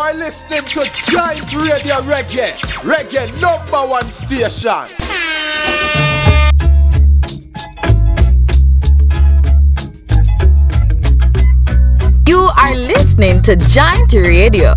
are listening to Joint Radio Reggae, Reggae number one station. You are listening to Joint Radio.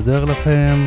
לסדר לכם.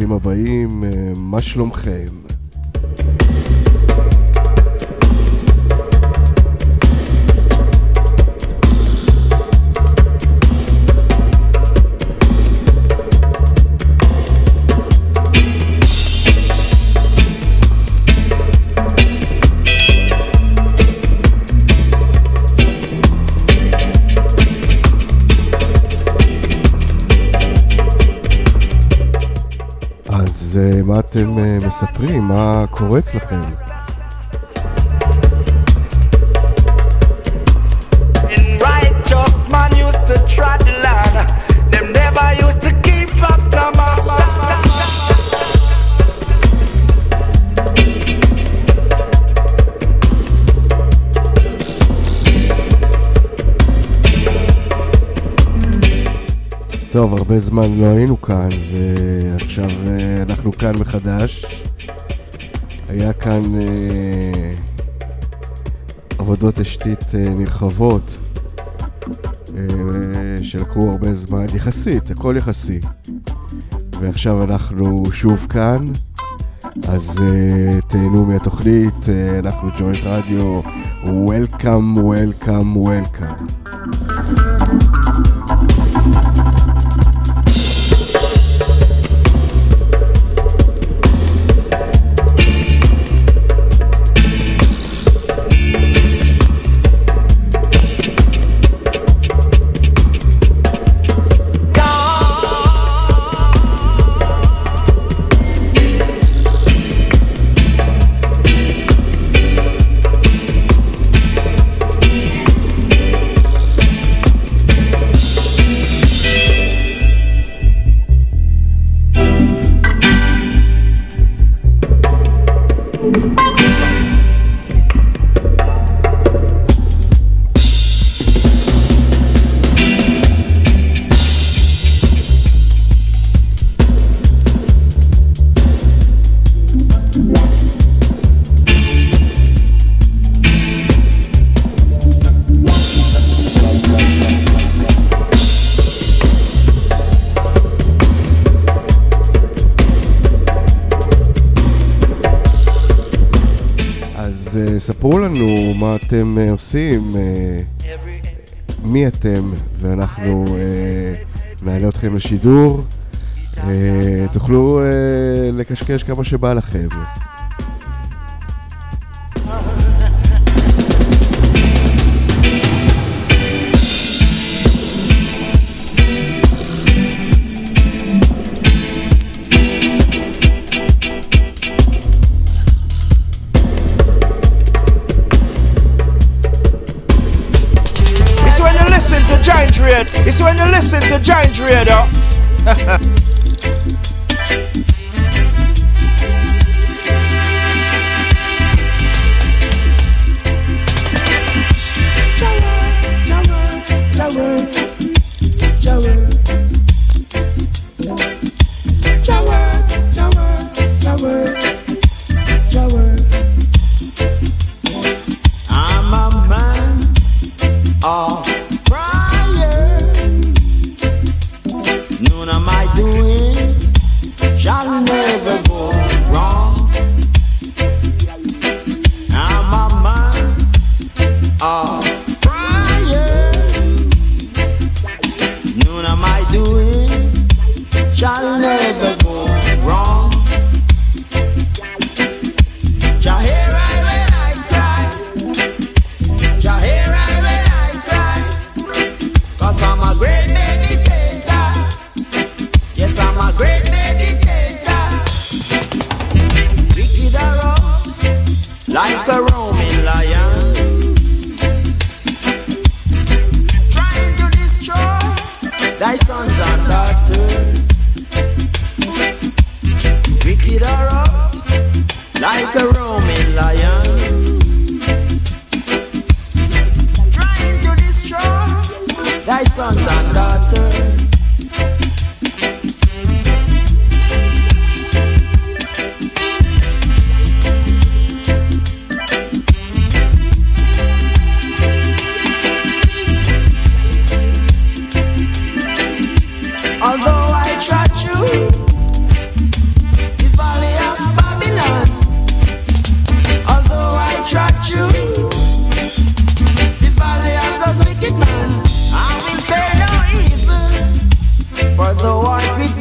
ברוכים הבאים, אה, מה שלומכם? אתם אה, מספרים? מה קורה אצלכם? הרבה זמן לא היינו כאן, ועכשיו אה, אנחנו כאן מחדש. היה כאן אה, עבודות תשתית אה, נרחבות, אה, שלקחו הרבה זמן, יחסית, הכל יחסי. ועכשיו אנחנו שוב כאן, אז אה, תהנו מהתוכנית, אה, אנחנו ג'וינט רדיו, Welcome, Welcome, Welcome. ספרו לנו מה אתם אה, עושים, אה, מי אתם, ואנחנו אה, נעלה אתכם לשידור. תוכלו לקשקש כמה שבא לכם. So I we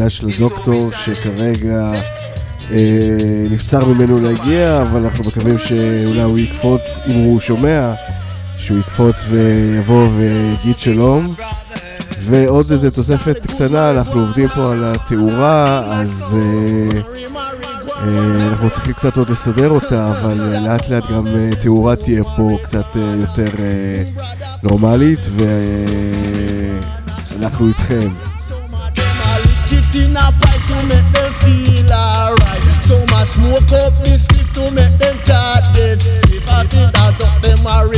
ניגש לדוקטור שכרגע אה, נבצר ממנו להגיע, אבל אנחנו מקווים שאולי הוא יקפוץ, אם הוא שומע, שהוא יקפוץ ויבוא ויגיד שלום. ועוד איזה תוספת קטנה, אנחנו עובדים פה על התאורה, אז אה, אה, אנחנו צריכים קצת עוד לסדר אותה, אבל לאט לאט גם אה, תאורה תהיה פה קצת אה, יותר אה, נורמלית, ואנחנו אה, איתכם. Just in a pipe to make them feel alright. So my smoke up this gift to make them tired. If I think that up them are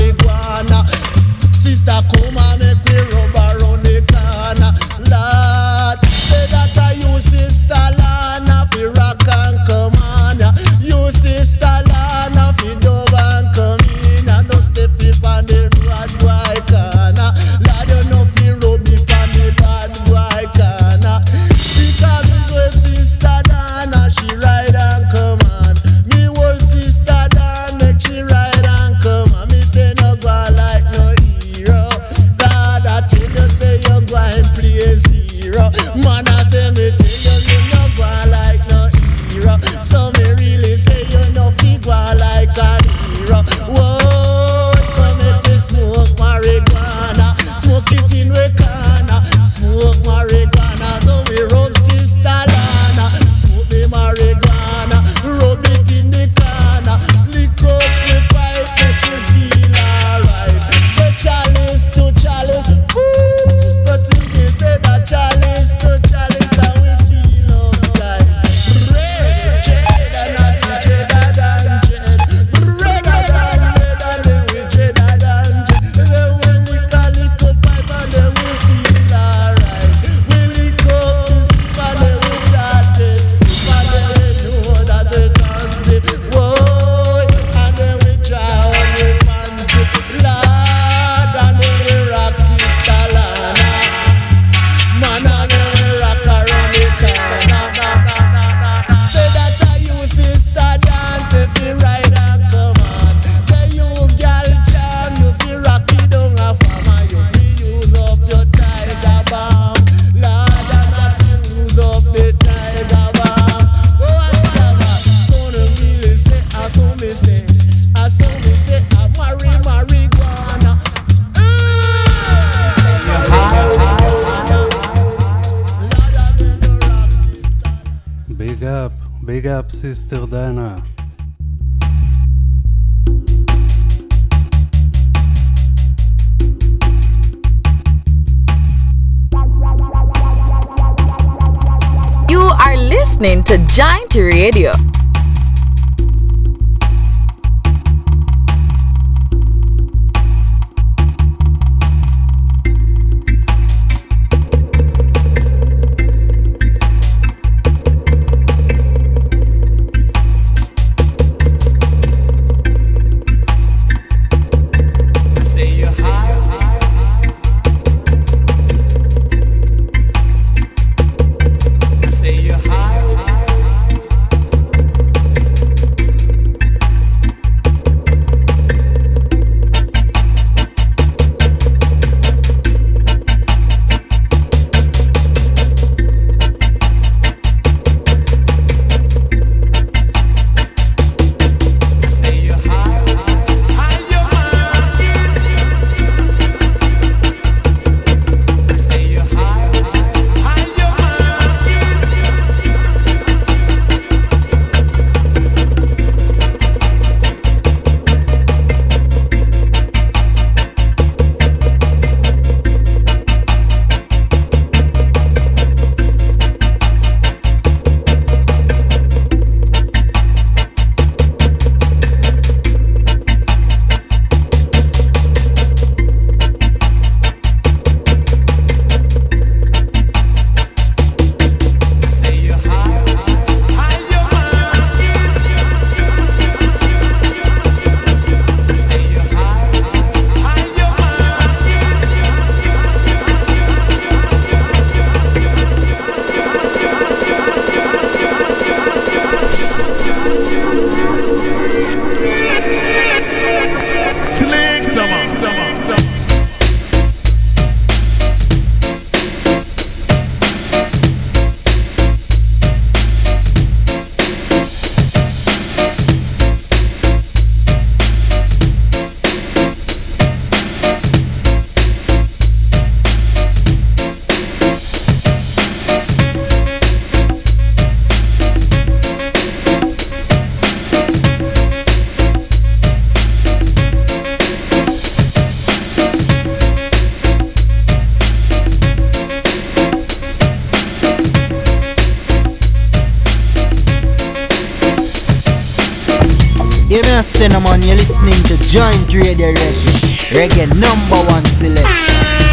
Reggae. Number one selection.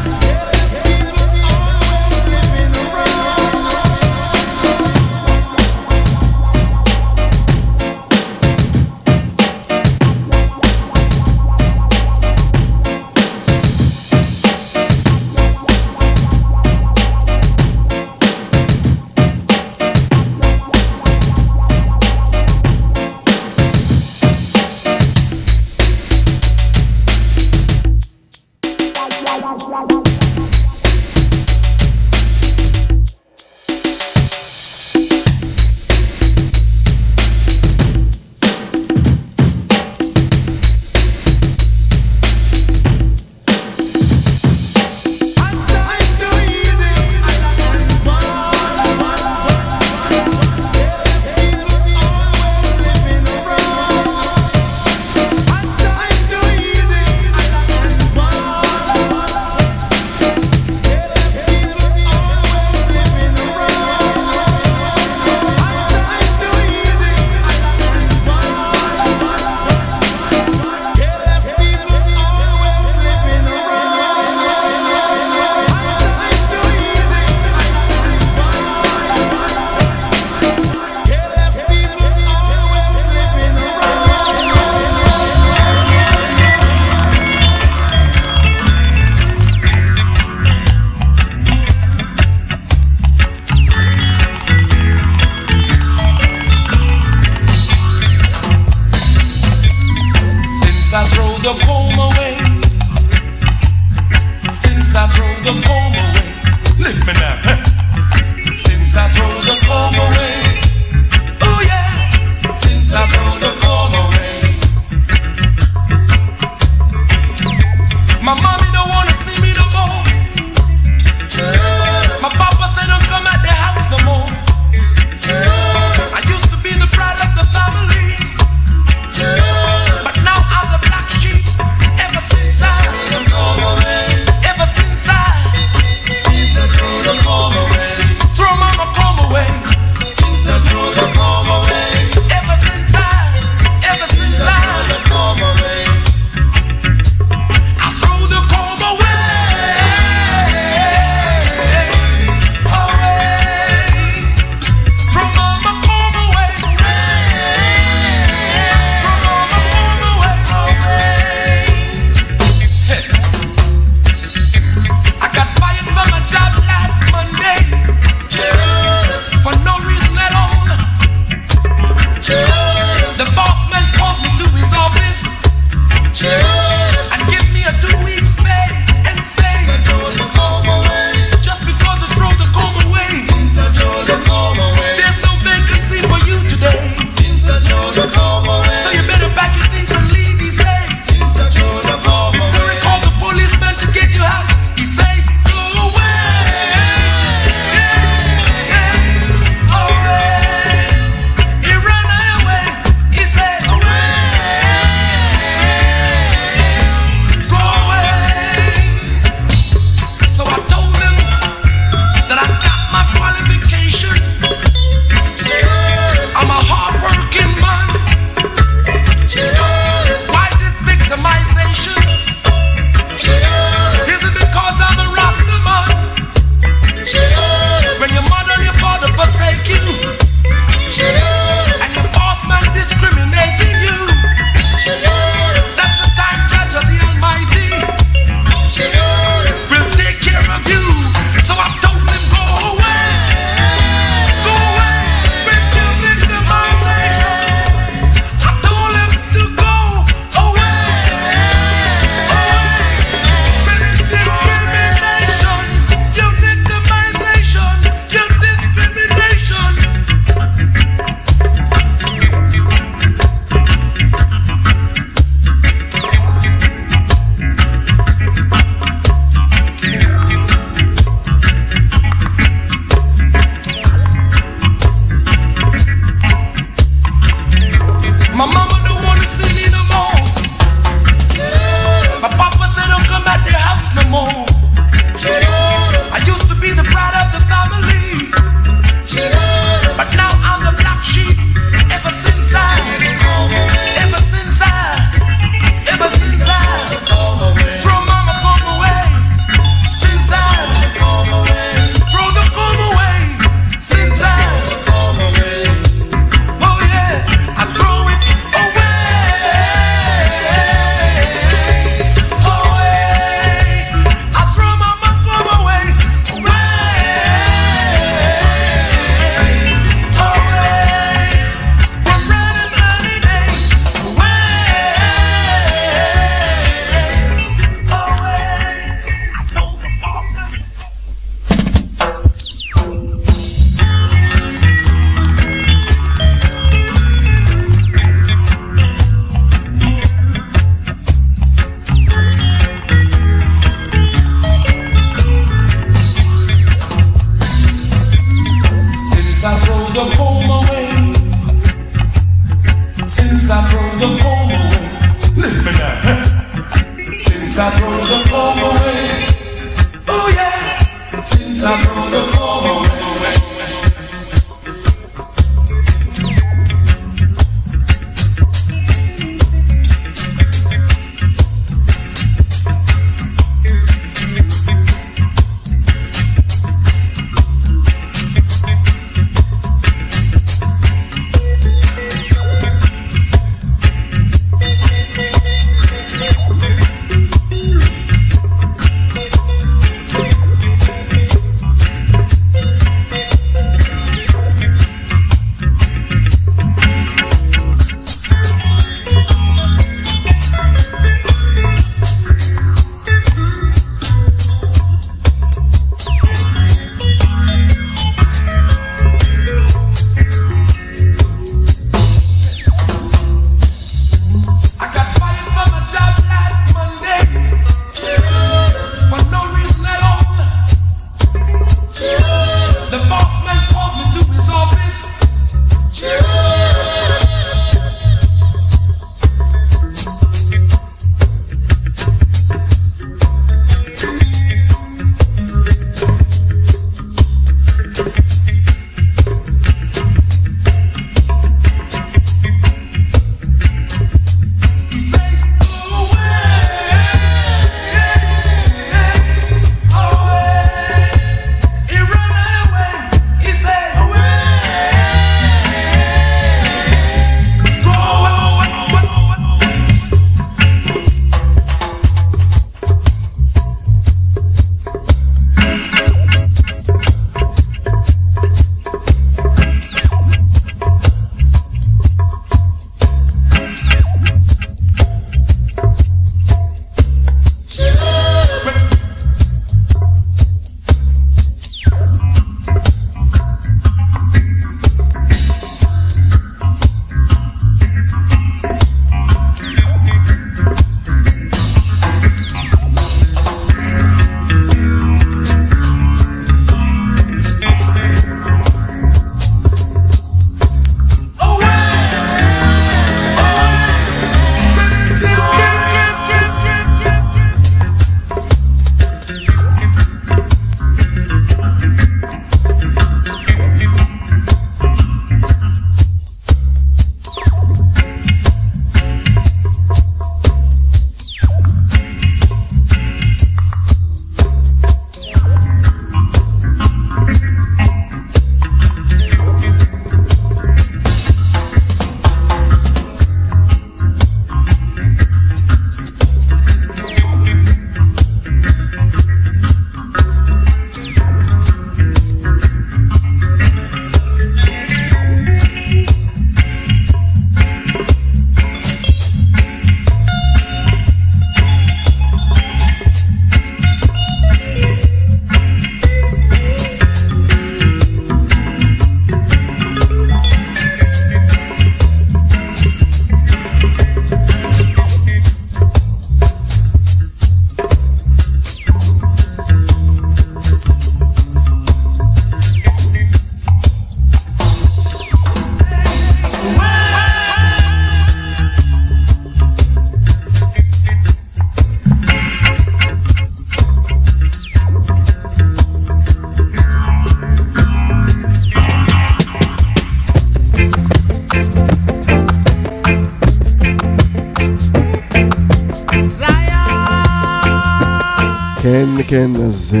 אה,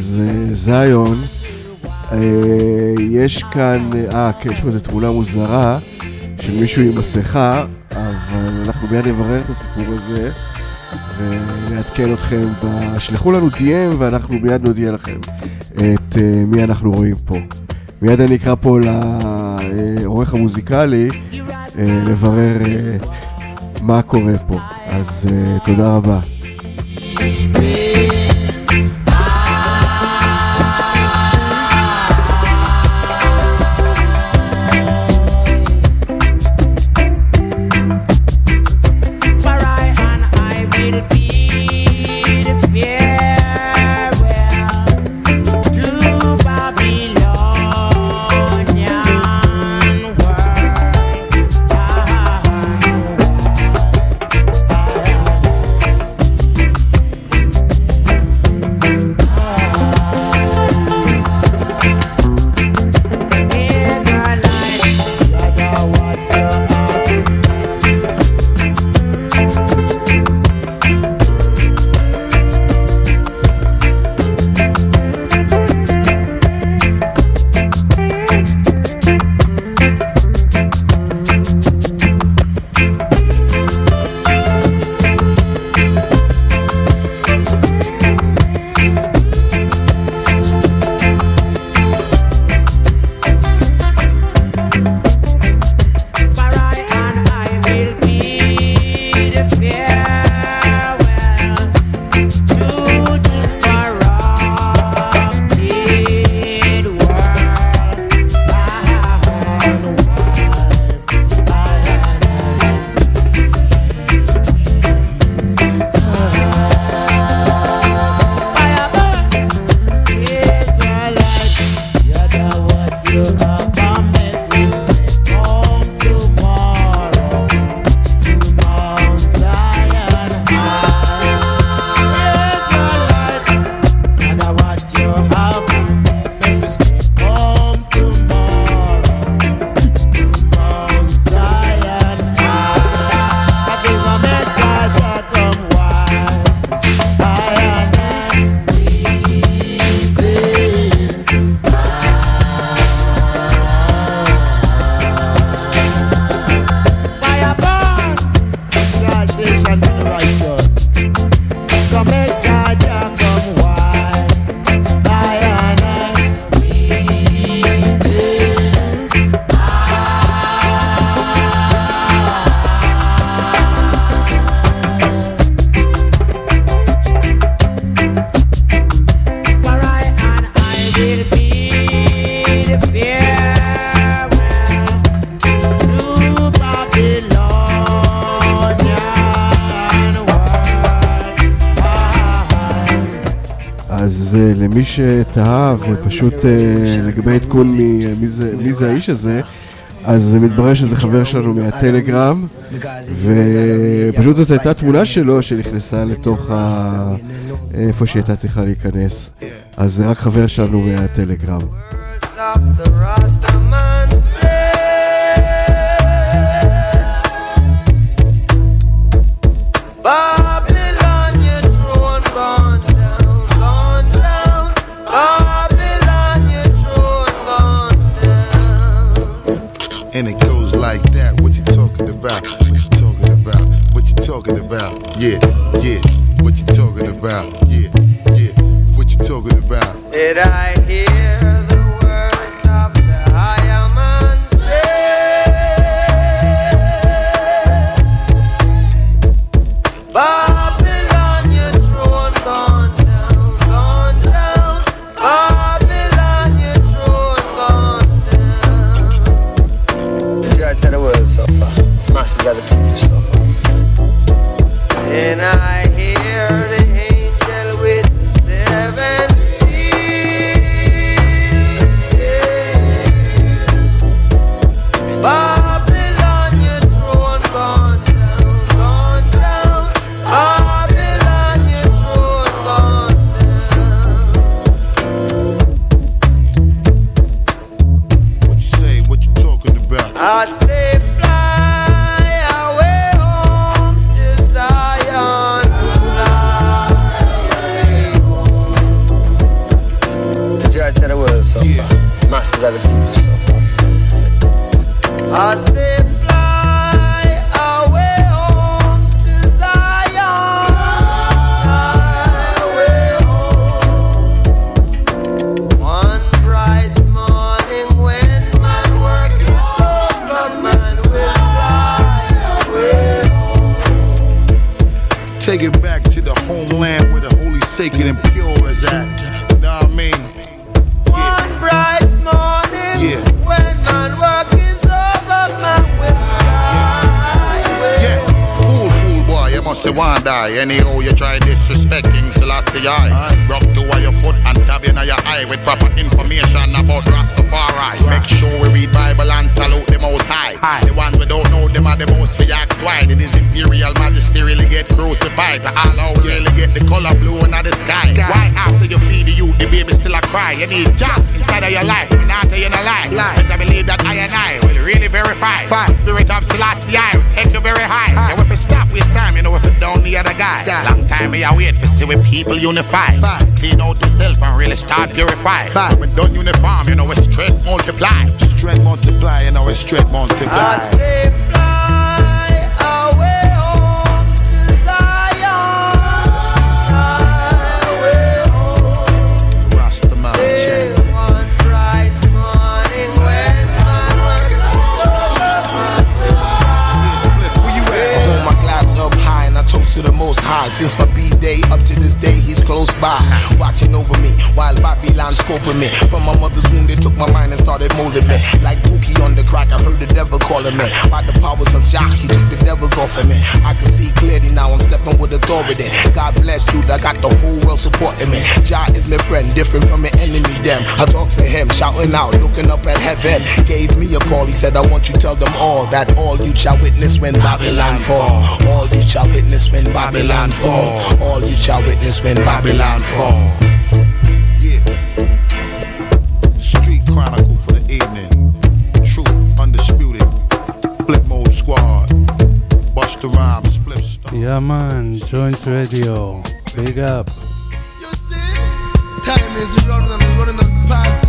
זה זיון. אה, יש כאן, אה, כן, יש פה איזו תמונה מוזרה של מישהו עם מסכה, אבל אנחנו מיד נברר את הסיפור הזה ונעדכן אתכם. ב- שלחו לנו DM ואנחנו מיד נודיע לכם את אה, מי אנחנו רואים פה. מיד אני אקרא פה לעורך המוזיקלי אה, לברר אה, מה קורה פה. אז אה, תודה רבה. שתהה, ופשוט אה, לגבי עדכון אה, מי זה האיש הזה, אז זה מתברר שזה חבר שלנו מהטלגרם, ופשוט זאת הייתה תמונה שלו שנכנסה לתוך ה... איפה שהייתה צריכה להיכנס. אז זה רק חבר שלנו מהטלגרם. Yeah, yeah, what you talking about? Yeah, yeah, what you talking about? Did I hear? Babylon fall. All you shall witness when Babylon fall. Yeah. Street Chronicle for the evening. Truth undisputed. Flip mode squad. Busta Rhymes, flip. Yeah, man. Joint radio. Big up. Time is running, running past.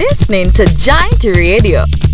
Listening to Joint Radio.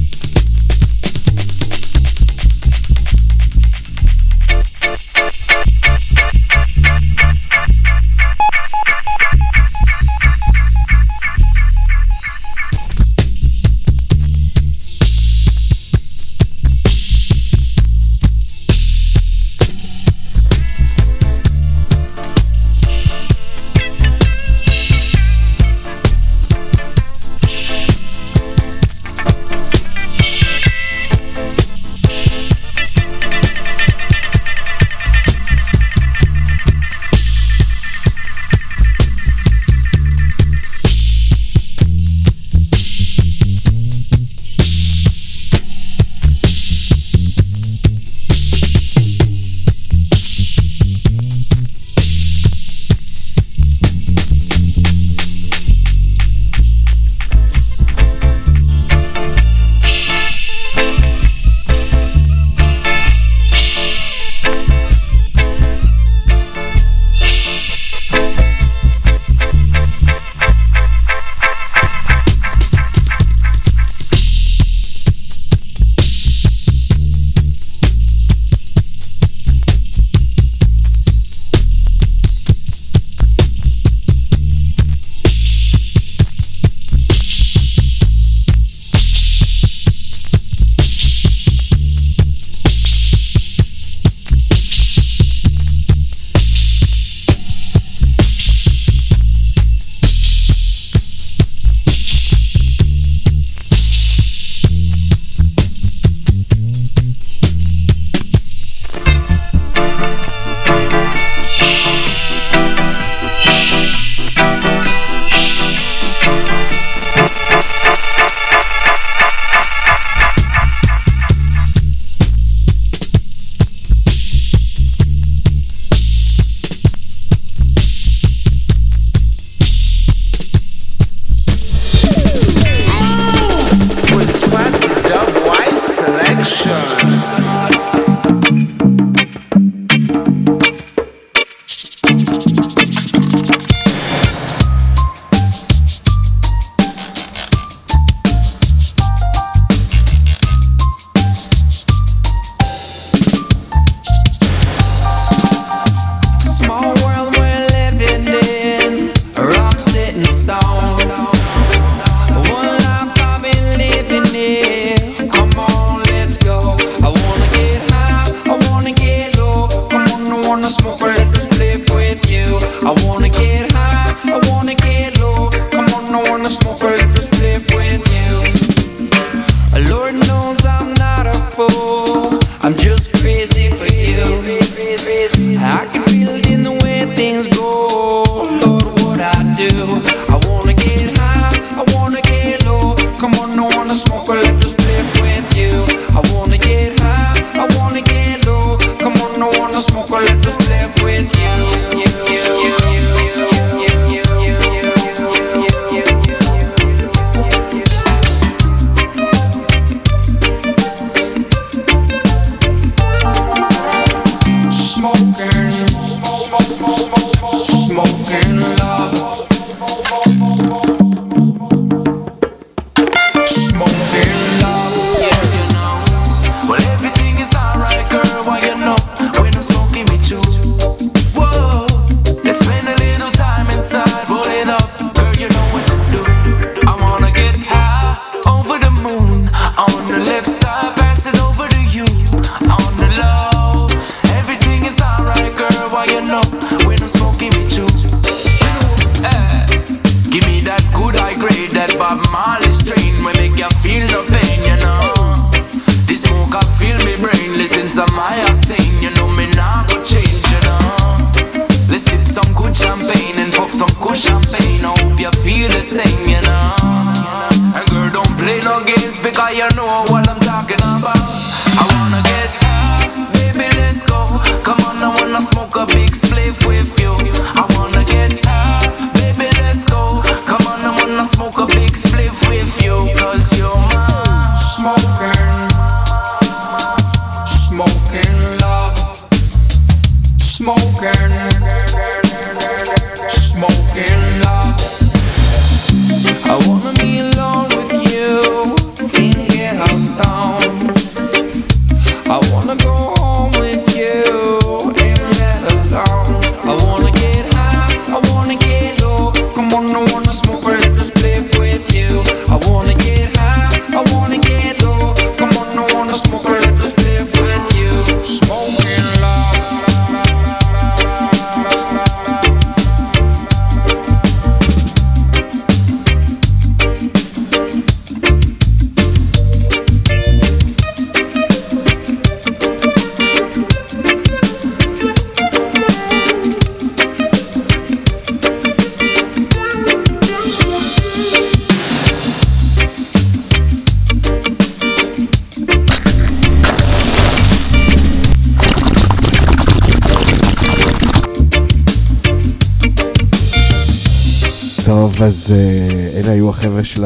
Play no games because you know what I'm talking about.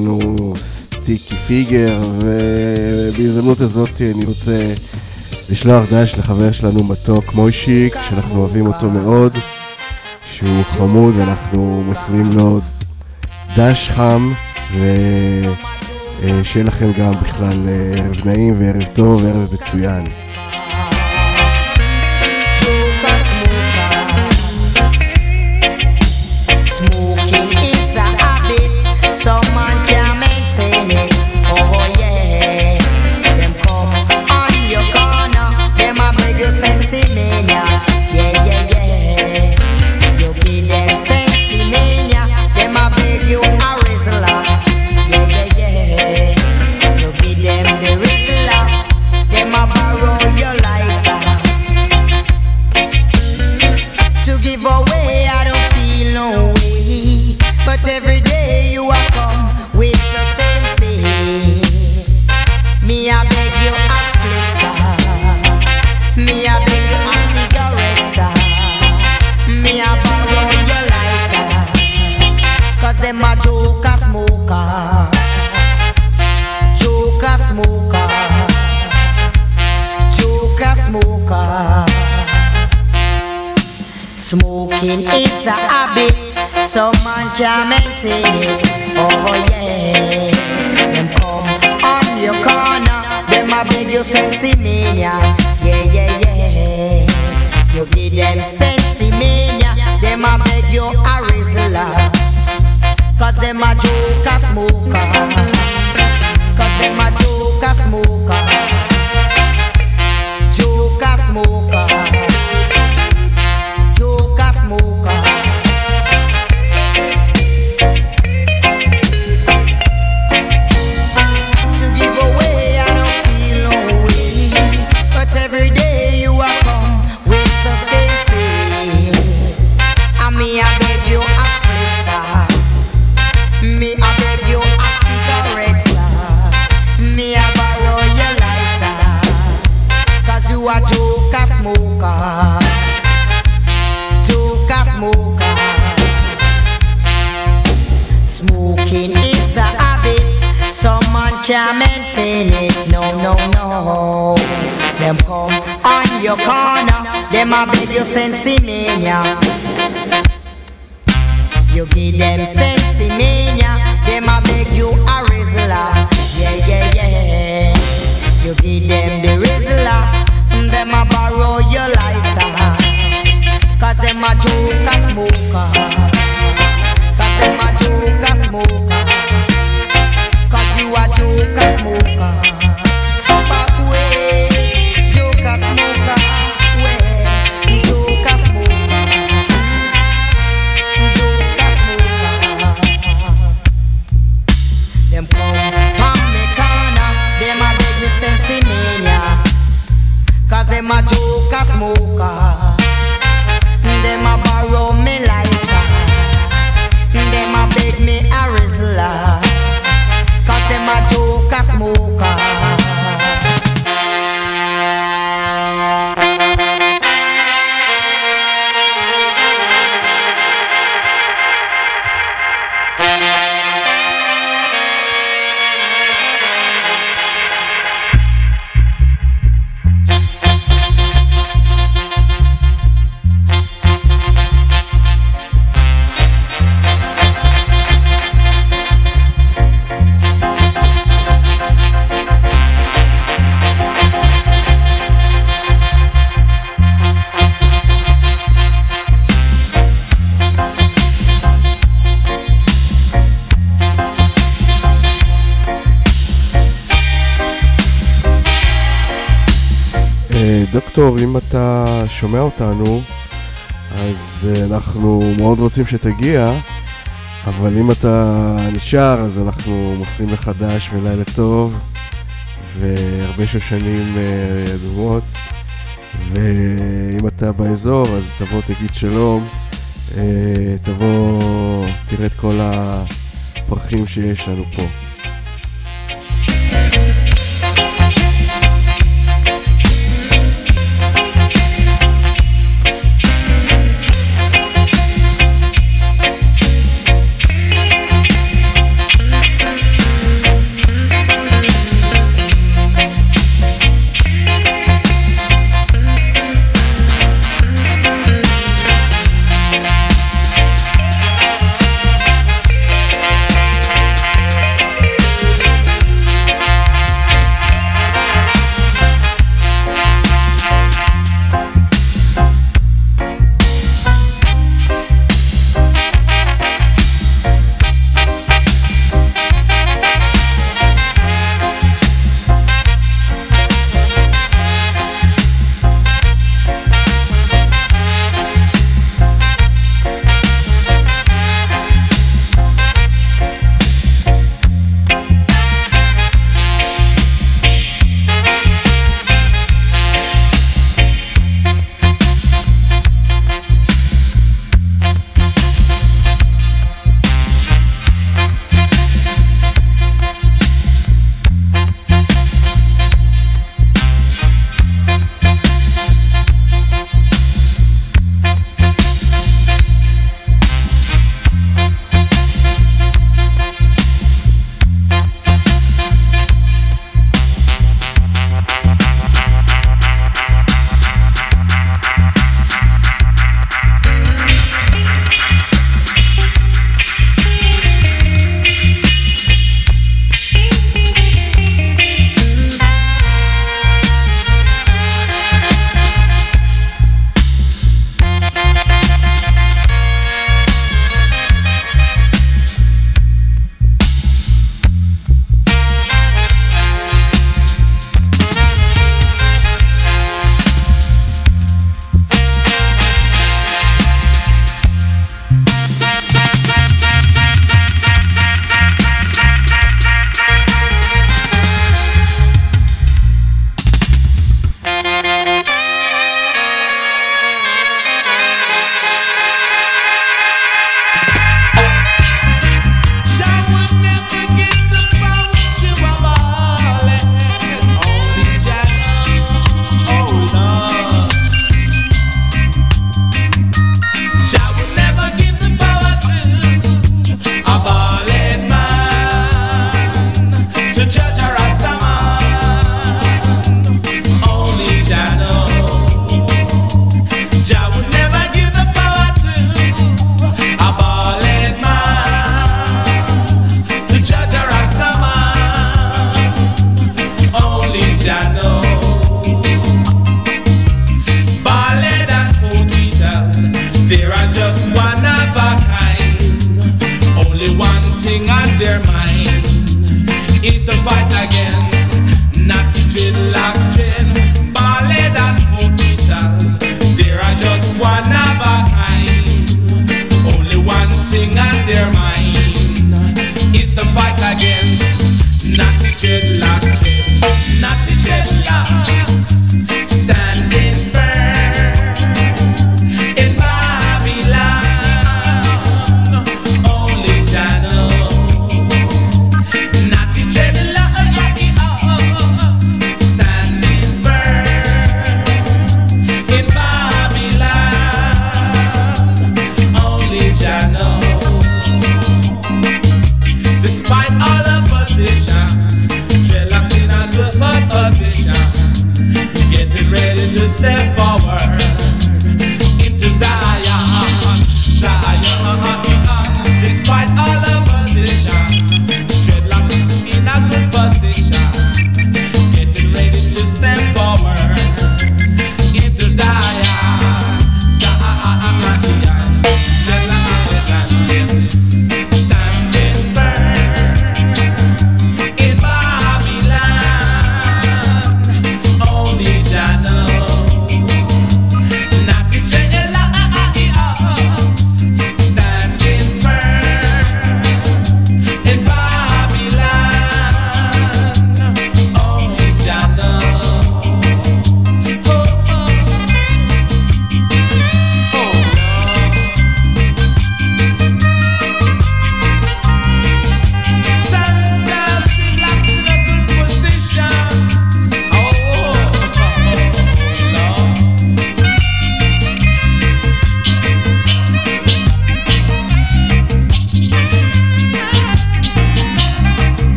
שלנו סטיקי פיגר, ובהזדמנות הזאת אני רוצה לשלוח דש לחבר שלנו מתוק מוישיק, שאנחנו אוהבים אותו מאוד, שהוא חמוד ואנחנו מוסרים לו דש חם, ושיהיה לכם גם בכלל אה, ערב נעים וערב טוב וערב מצוין. can't maintain it. Oh yeah, them come on your corner, them a beg you sexy me. see me. שומע אותנו, אז אה, אנחנו מאוד רוצים שתגיע, אבל אם אתה נשאר, אז אנחנו מוסרים לך ולילה טוב, והרבה שושנים אה, אדומות, ואם אתה באזור, אז תבוא, תגיד שלום, אה, תבוא, תראה את כל הפרחים שיש לנו פה.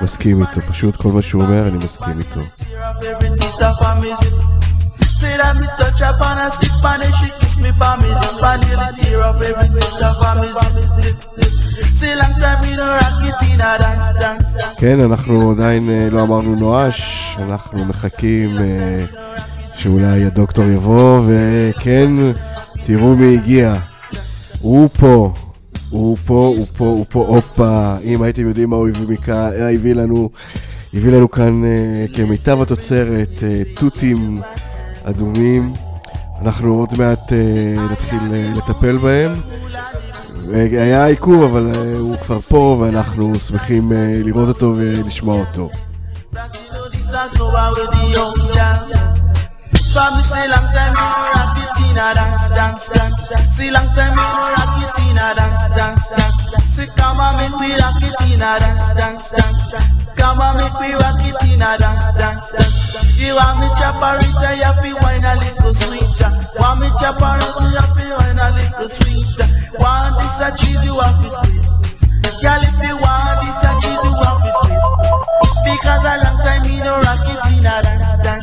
מסכים איתו. פשוט כל מה שהוא אומר, אני מסכים איתו. כן, אנחנו עדיין אה, לא אמרנו נואש, אנחנו מחכים אה, שאולי הדוקטור יבוא, וכן, תראו מי הגיע. הוא פה, הוא פה, הוא פה, הוא פה, הופה. אם הייתם יודעים מה הוא הביא מכאן, אה, הביא לנו, הביא לנו כאן אה, כמיטב התוצרת, אה, תותים אדומים. אנחנו עוד מעט אה, נתחיל אה, לטפל בהם. היה עיכוב, אבל אה, הוא כבר פה, ואנחנו שמחים אה, לראות אותו ולשמוע אותו. Me say long time me no rock it in a dance, dance, dance, dance. Say long time me no rock it in a dance, dance, dance. Say come on make we rock it in a dance, dance, dance. Come on make we rock it in a dance, dance, dance. You want me chaparita, you have to wine a little sweeter. Want me chaparita, you have to wine a little sweeter. Want this a cheese, you have to squeeze. Girl, if you want this a cheese, you have to squeeze. Because a long time me no rock it in a dance, dance.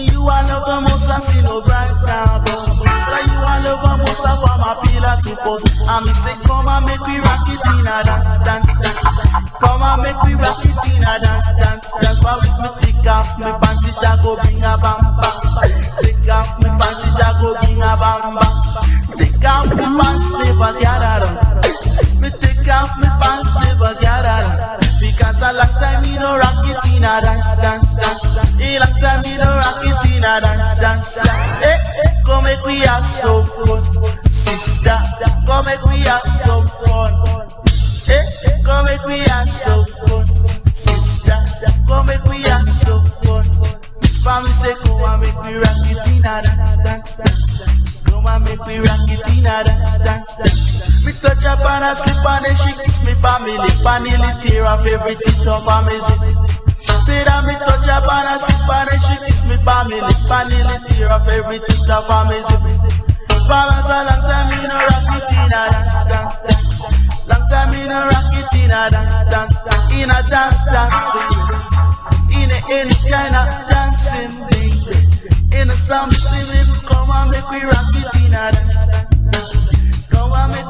You are love most I see no bright now, but you are love most I want my pillar to post. I'm say, come and make me rock it in a dance, dance, dance. Come and make me rock it in a dance, dance, dance. But with me take off me pants, it a go bring a bam bam. Take off me pants, it a go bring a bam bam. Take off me pants, never gather on. Me take off me pants, never gather on. Because a long time me no rock it in a dance, dance, dance. A long time me no rock it in a dance, dance, dance. Eh, eh, come make we have some fun, sister. Come make we have some fun. Eh, eh, come make we have some fun, sister. Come make we have some fun. Family say come and make me rock it in a dance, dance, dance. Come and make me rock it in a dance, dance, dance. Me touch up and I slip and then she kiss me family, and nearly tear off everything tough and me zip. Say that me touch up and I slip and then she kiss me family, and nearly tear off tough and me zip. Farmers a long time me no rock it in a dance, dance, dance. Long time me no rock it in a dance, dance, dance. In a dance, dance, baby. In a any kind of dancing, baby. In a song, see me come and make me rock it in a dance, dance. Come and make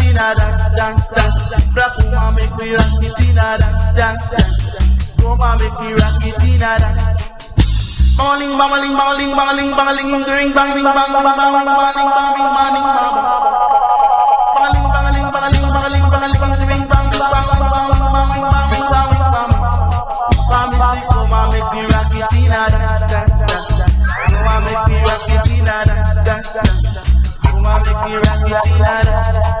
a dance, dance, dance. Black woman make we rock it in a dance, dance, dance. Come and make we rock it in a dance. Bangling, bangling, bangling, bangling, bangling, bang, bang, bang, bang, bang, bang, bang, bang, bang, bang. Bangling, bangling, bangling, bangling, bangling, ring, bang, bang, bang, bang, bang, bang, bang, bang, bang. Family, come and make me rock it in a dance, dance, dance. Come and make me rock it in a dance, dance, dance. Come and make me rock it in a dance,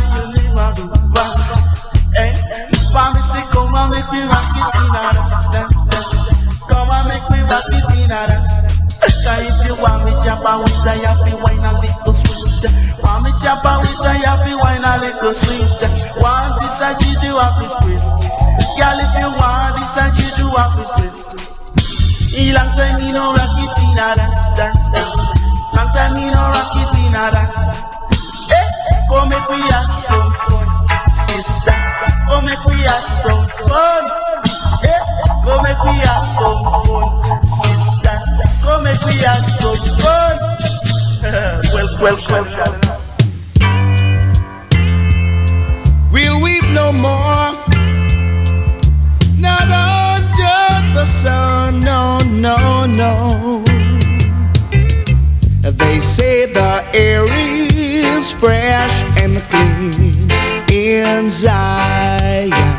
jabba with a happy wine a little sweet. Want me jabba with a happy wine a little sweet. Want this a juju of this quiz. Girl, if you want this a juju of this quiz. E long time me no rock it in a dance, dance, dance. Long time me no rock it in a dance. Hey, come make we have some fun, sister. Come make we have some fun. Hey, go make we have some fun, sister. Come make we have some fun. Eh, well, weep no more. Not under the sun, no, no, no. They say the air is fresh and clean in Zion.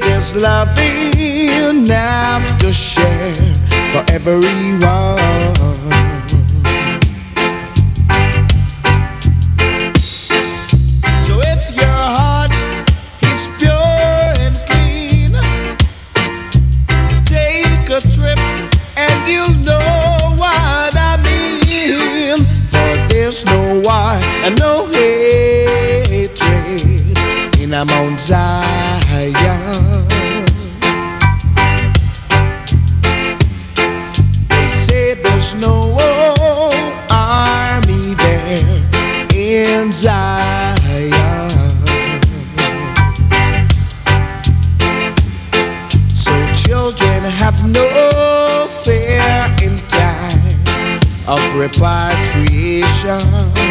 There's love enough to share for everyone. Zion. So children have no fear in time of repatriation.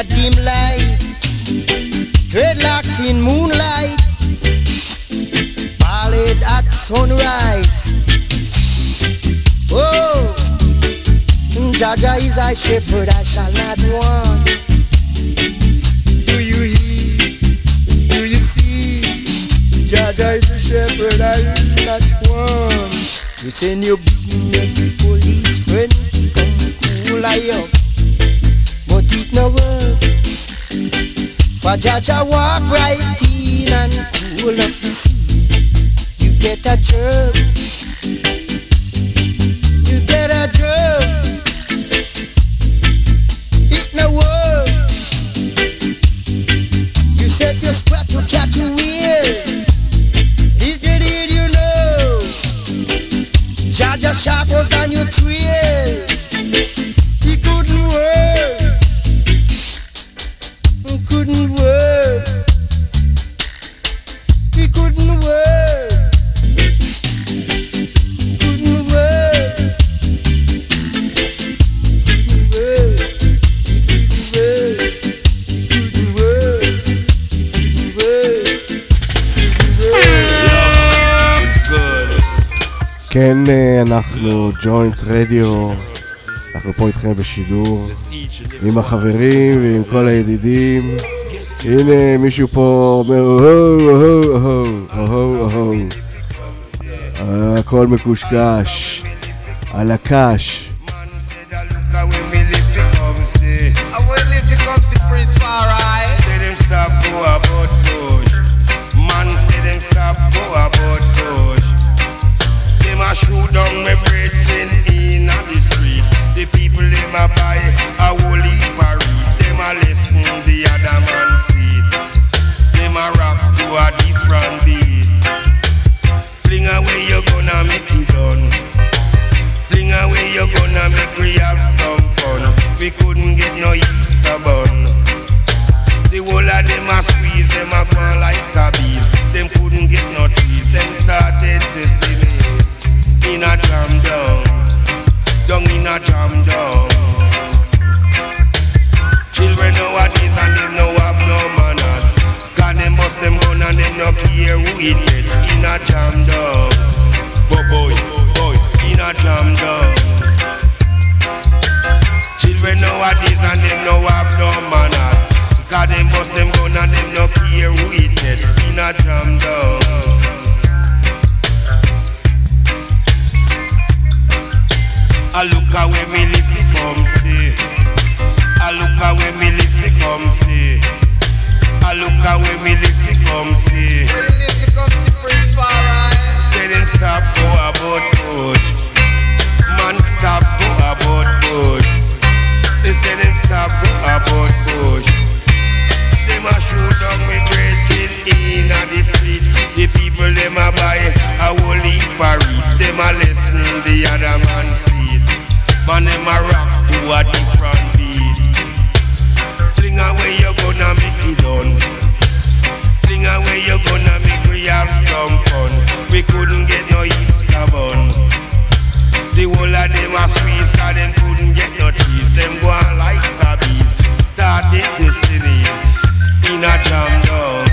A dim light. Dreadlocks in moonlight. Ballad at sunrise. Oh, Jah Jah is a shepherd, I shall not want. Do you hear? Do you see? Jah Jah is a shepherd, I will not want. You send your big neck police friend come cool I up, For Jah Jah walk right in and cool up the sea. You get a jerk. אה, אנחנו ג'וינט רדיו, אנחנו פה איתכם בשידור, עם החברים ועם כל הידידים. הנה מישהו פה אומר אהו אהו אהו אהו אהו הכל מקושקש, על הקש. A shoot down me brethren in the street. The people them a buy a whole heap of read. Them a listen the other man seat. Them a rock to a different beat. Fling away you gonna make it done. Fling away, you're gonna make we have some fun. We couldn't get no Easter bun. The whole of them a squeeze, them a go like a beat. Them couldn't get no trees, them started to in a jam down, down in a jam down. Children know what is and them know have no manners. Cause them bust them gun and them no care who it get in a jam down. Boy, boy, boy, in a jam down. Children know what is and them no have no manners. Cause them bust them gun and them no care who it get in a jam down. I look away me live to come see. I look away me live to come see. I look away me live to come see. Say them stop for about good. Man stop for about good. They say them stop for about good. Them a shoot down me dressing in the street. The people them a buy a whole heap of. Them a listen the other man seat. Man them a rock to a different beat. Fling away you gonna make it done. Fling away you gonna make we have some fun. We couldn't get no Easter bun. The whole of them a squeeze cause them couldn't get no cheese. Them go on like a beat. Started to sneeze in a jam down.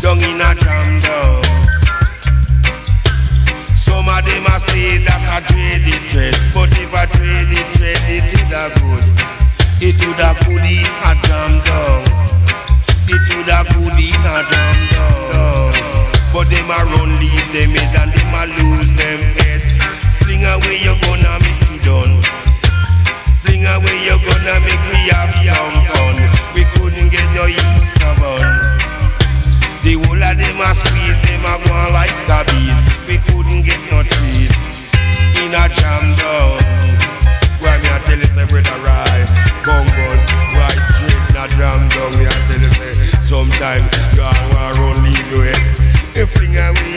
Down in a jam down. Them a say that I trade it trade, but if I trade it trade it is a good. It would a good in a jam down. It would a good in a jam down. But them a run leave them head and them a lose them head. Fling away you gonna make it done. Fling away you gonna make we have some fun. We couldn't get no Easter bun. The whole of them a squeeze, them a go we couldn't get no treat in a jam down. Why me I tell you say brother right, bumbos, right straight in jam down. Me I tell you say sometimes you are run lead way, you fling away.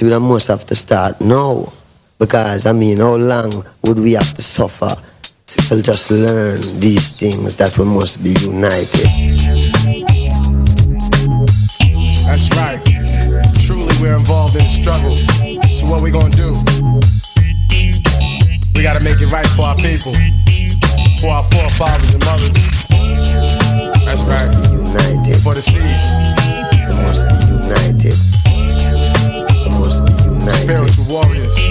The we must have to start now. Because, I mean, how long would we have to suffer to just learn these things that we must be united? That's right. Truly, we're involved in the struggle. So, what we gonna do? We gotta make it right for our people, for our forefathers and mothers. That's right. United. For the seeds. We must be united. Spiritual warriors.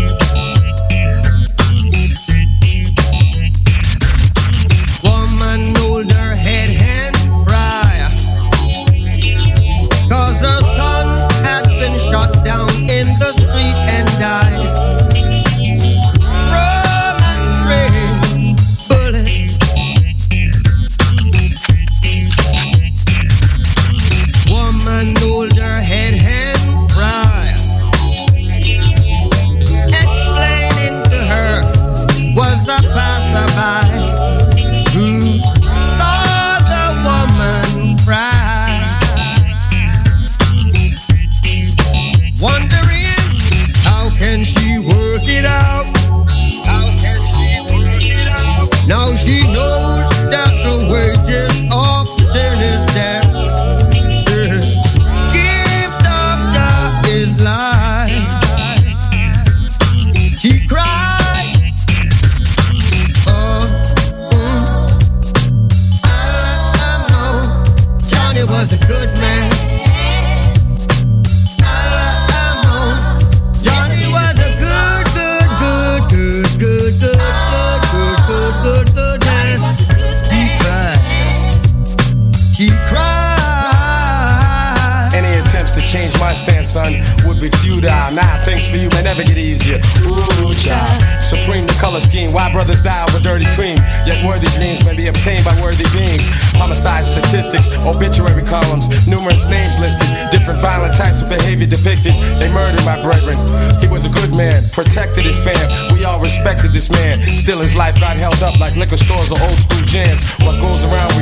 His life got held up like liquor stores or old school jams.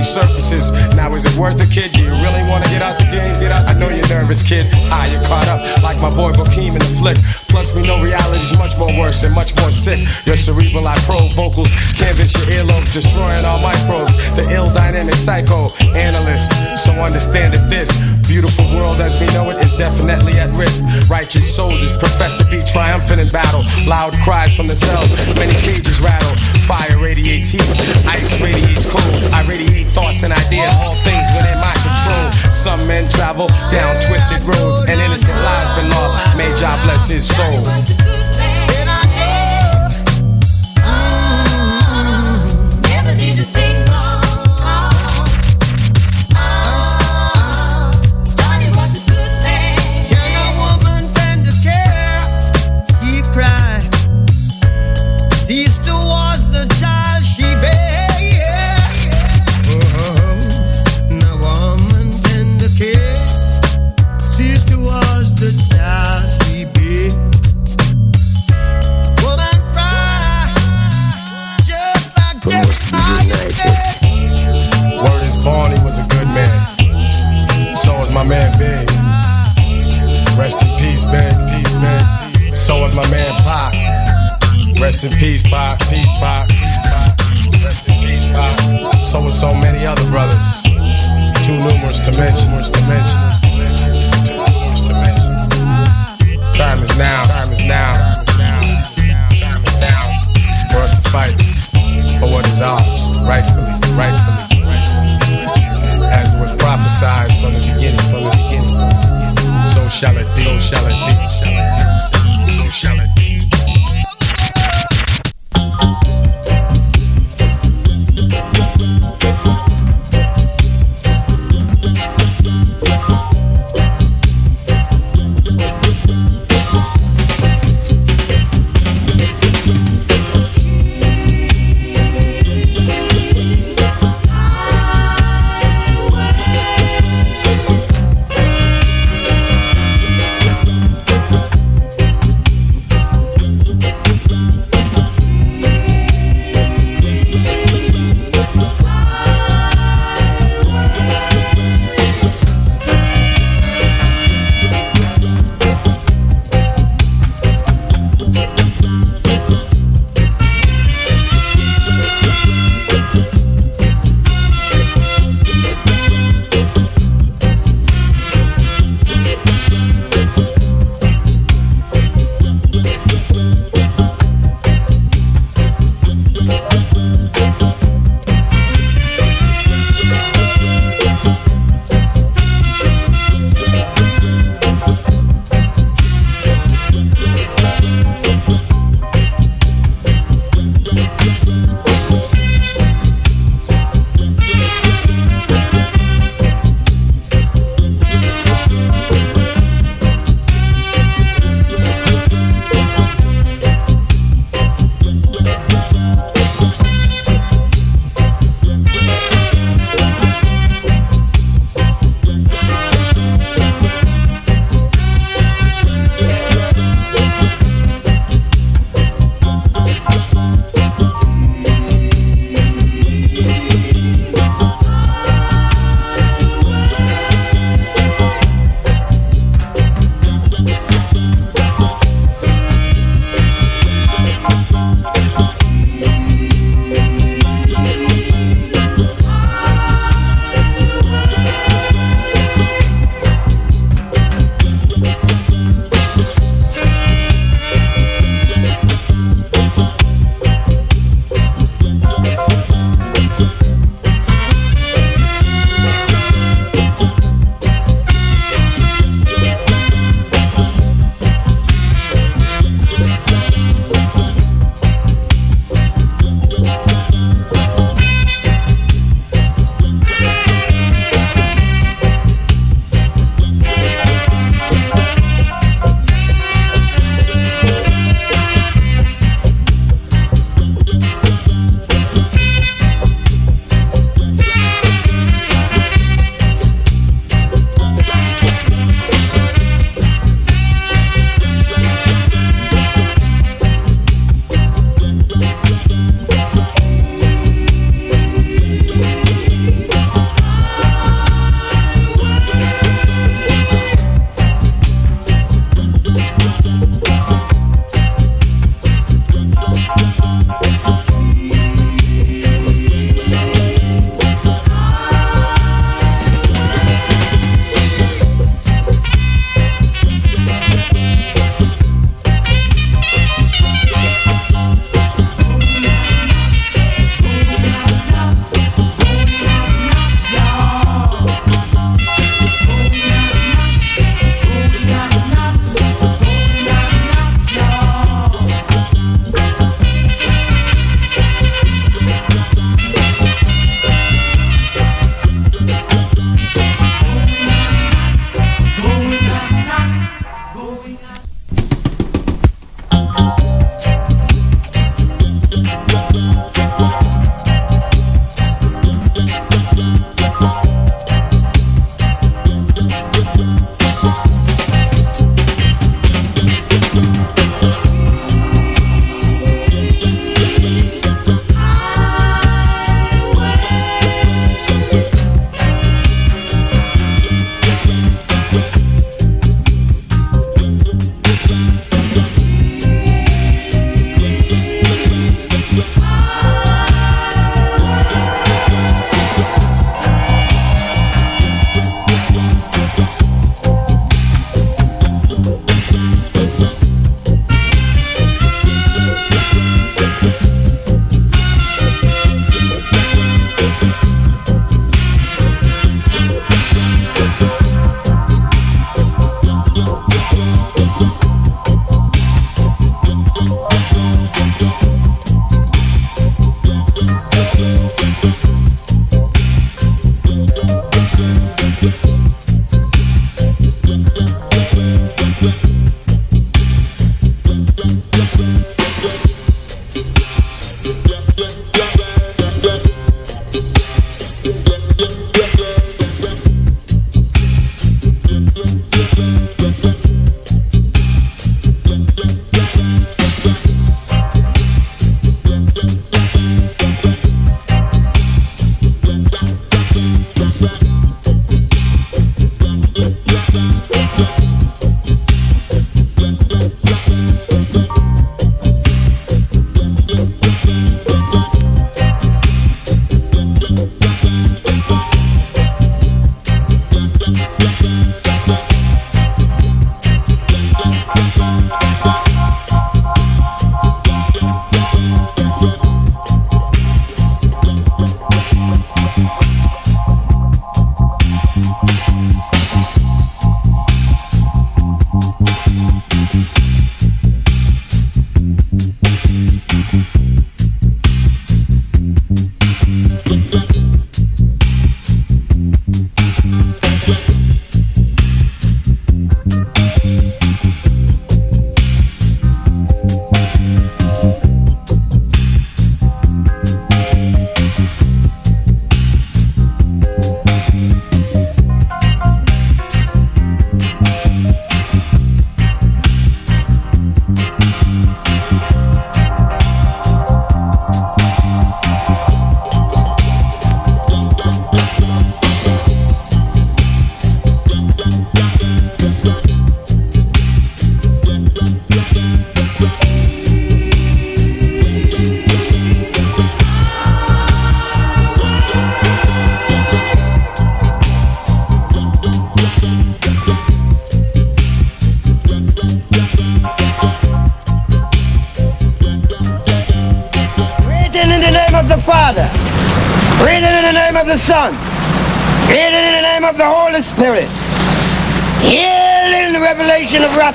Goes. Now, is it worth it, kid? Do you really want to get out the game? Get out. I know you're nervous, kid. Ah, you're caught up like my boy Bokeem in the flick. Plus, we know reality's much more worse and much more sick. Your cerebral, I probe vocals, canvas your earlobes, destroying all microbes. The ill dynamic psycho analyst. So understand that this beautiful world as we know it is definitely at risk. Righteous soldiers profess to be triumphant in battle. Loud cries from the cells, many cages rattle. Fire radiates heat, ice radiates cold. I radiate thoughts and ideas, all things within my control. Some men travel down twisted roads, and innocent lives been lost. May Jah bless his soul. In peace, Pac. Peace, Pac. Rest in peace, Pac. So is so many other brothers. Too numerous to mention. To mention.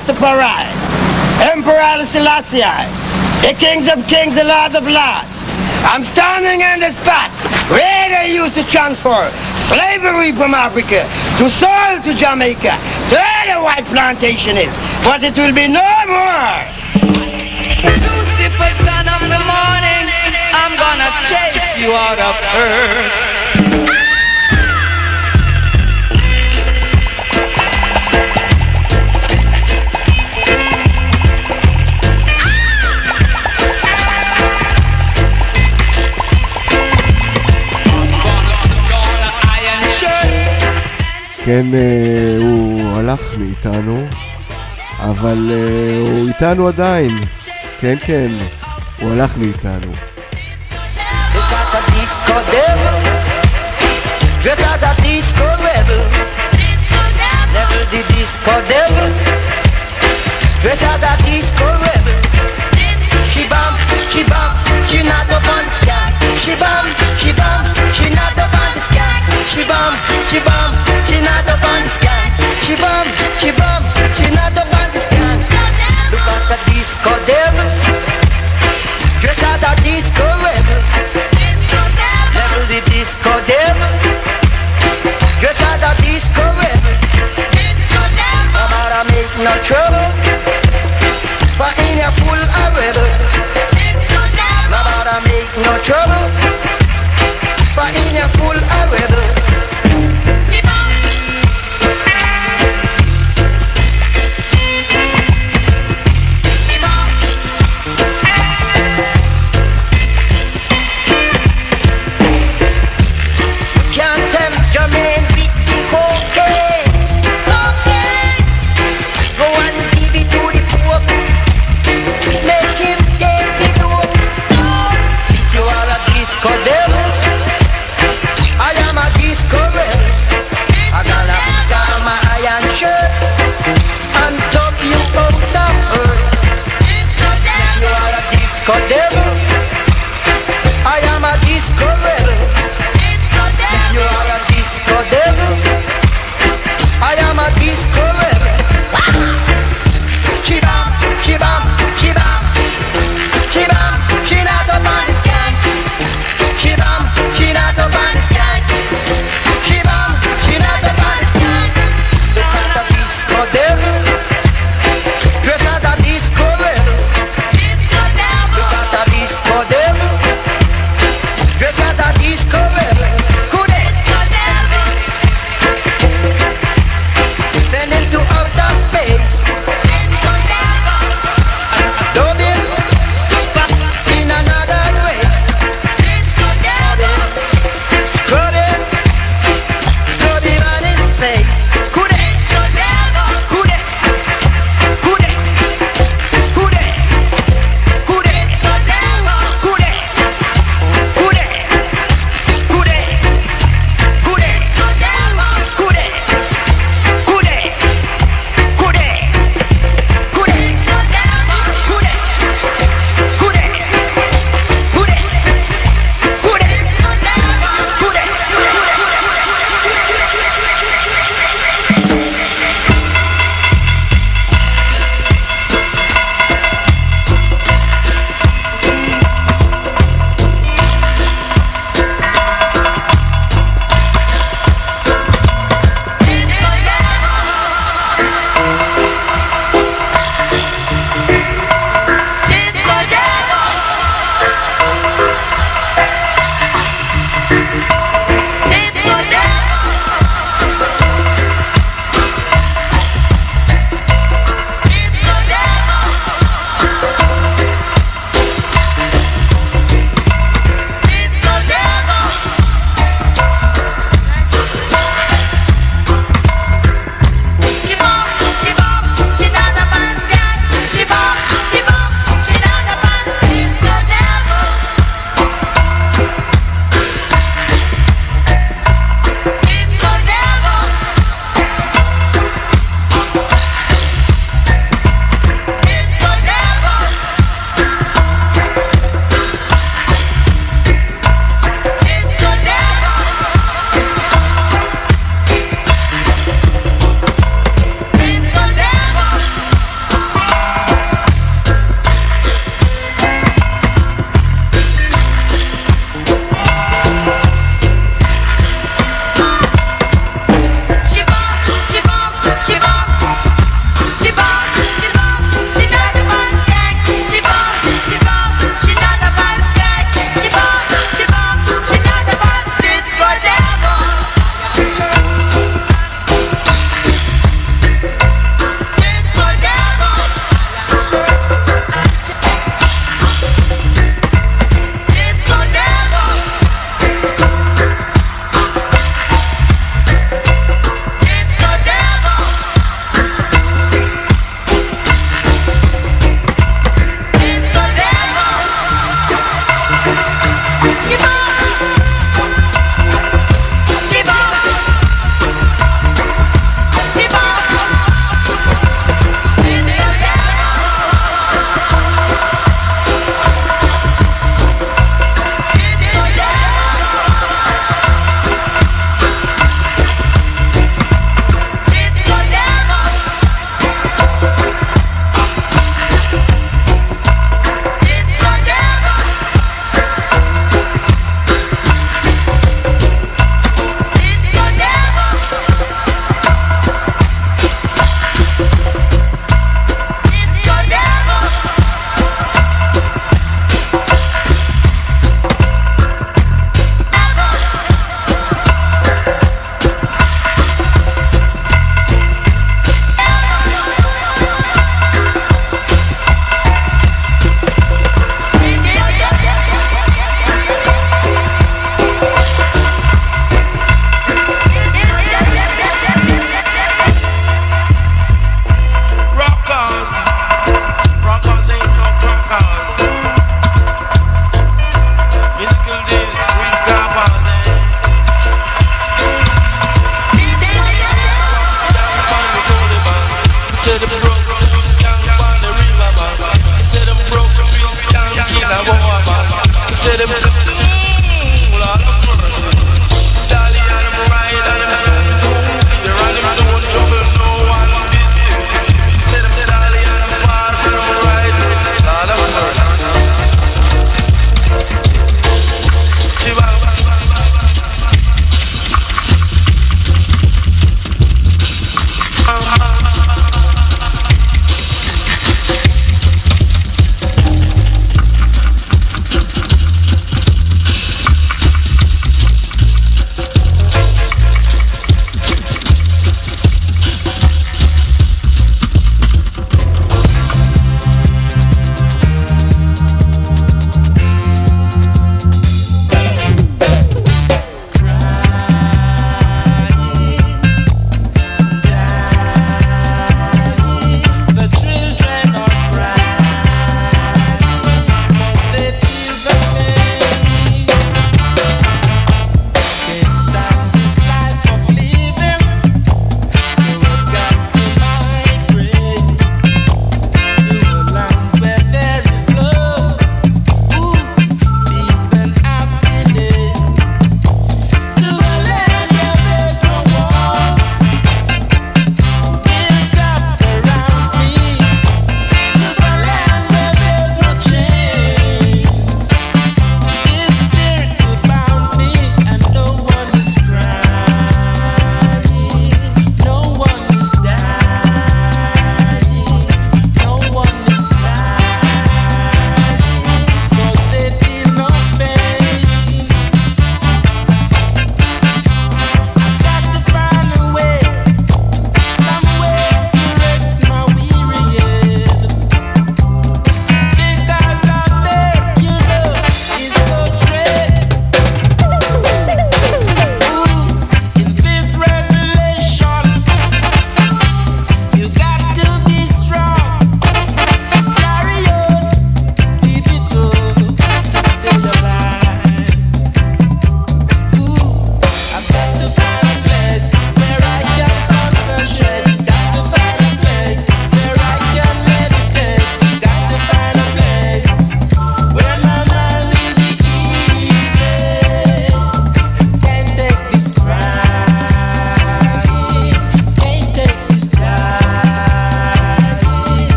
Rastafari, Emperor Selassie, the kings of kings, the lords of lords. I'm standing in the spot where they used to transfer slavery from Africa to soil to Jamaica, to where the white plantation is. But it will be no more. Lucifer, son of the morning, I'm gonna chase you out of earth. כן, אה, הוא הלך מאיתנו, אבל אה, הוא איתנו עדיין. כן, כן, הוא הלך מאיתנו. She bump, she not the. She bump, she bump, She bump, she bump, she not up on the scan. She bump, she bump, she not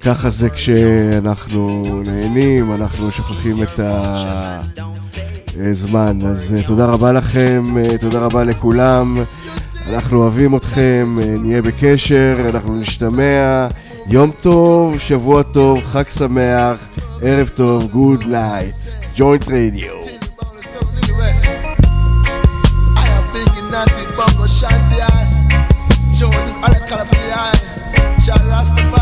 ככה זה כשאנחנו נהנים, אנחנו שוכחים את הזמן. אז אה, תודה רבה לכם, אה, תודה רבה לכולם. אנחנו אוהבים אתכם, אה, נהיה בקשר, אנחנו נשתמע. יום טוב, שבוע טוב, חג שמח, ערב טוב, גוד לייט, ג'וינט רדיו. Shanti, I, Joseph, I call up the eye. preacher Rastafari.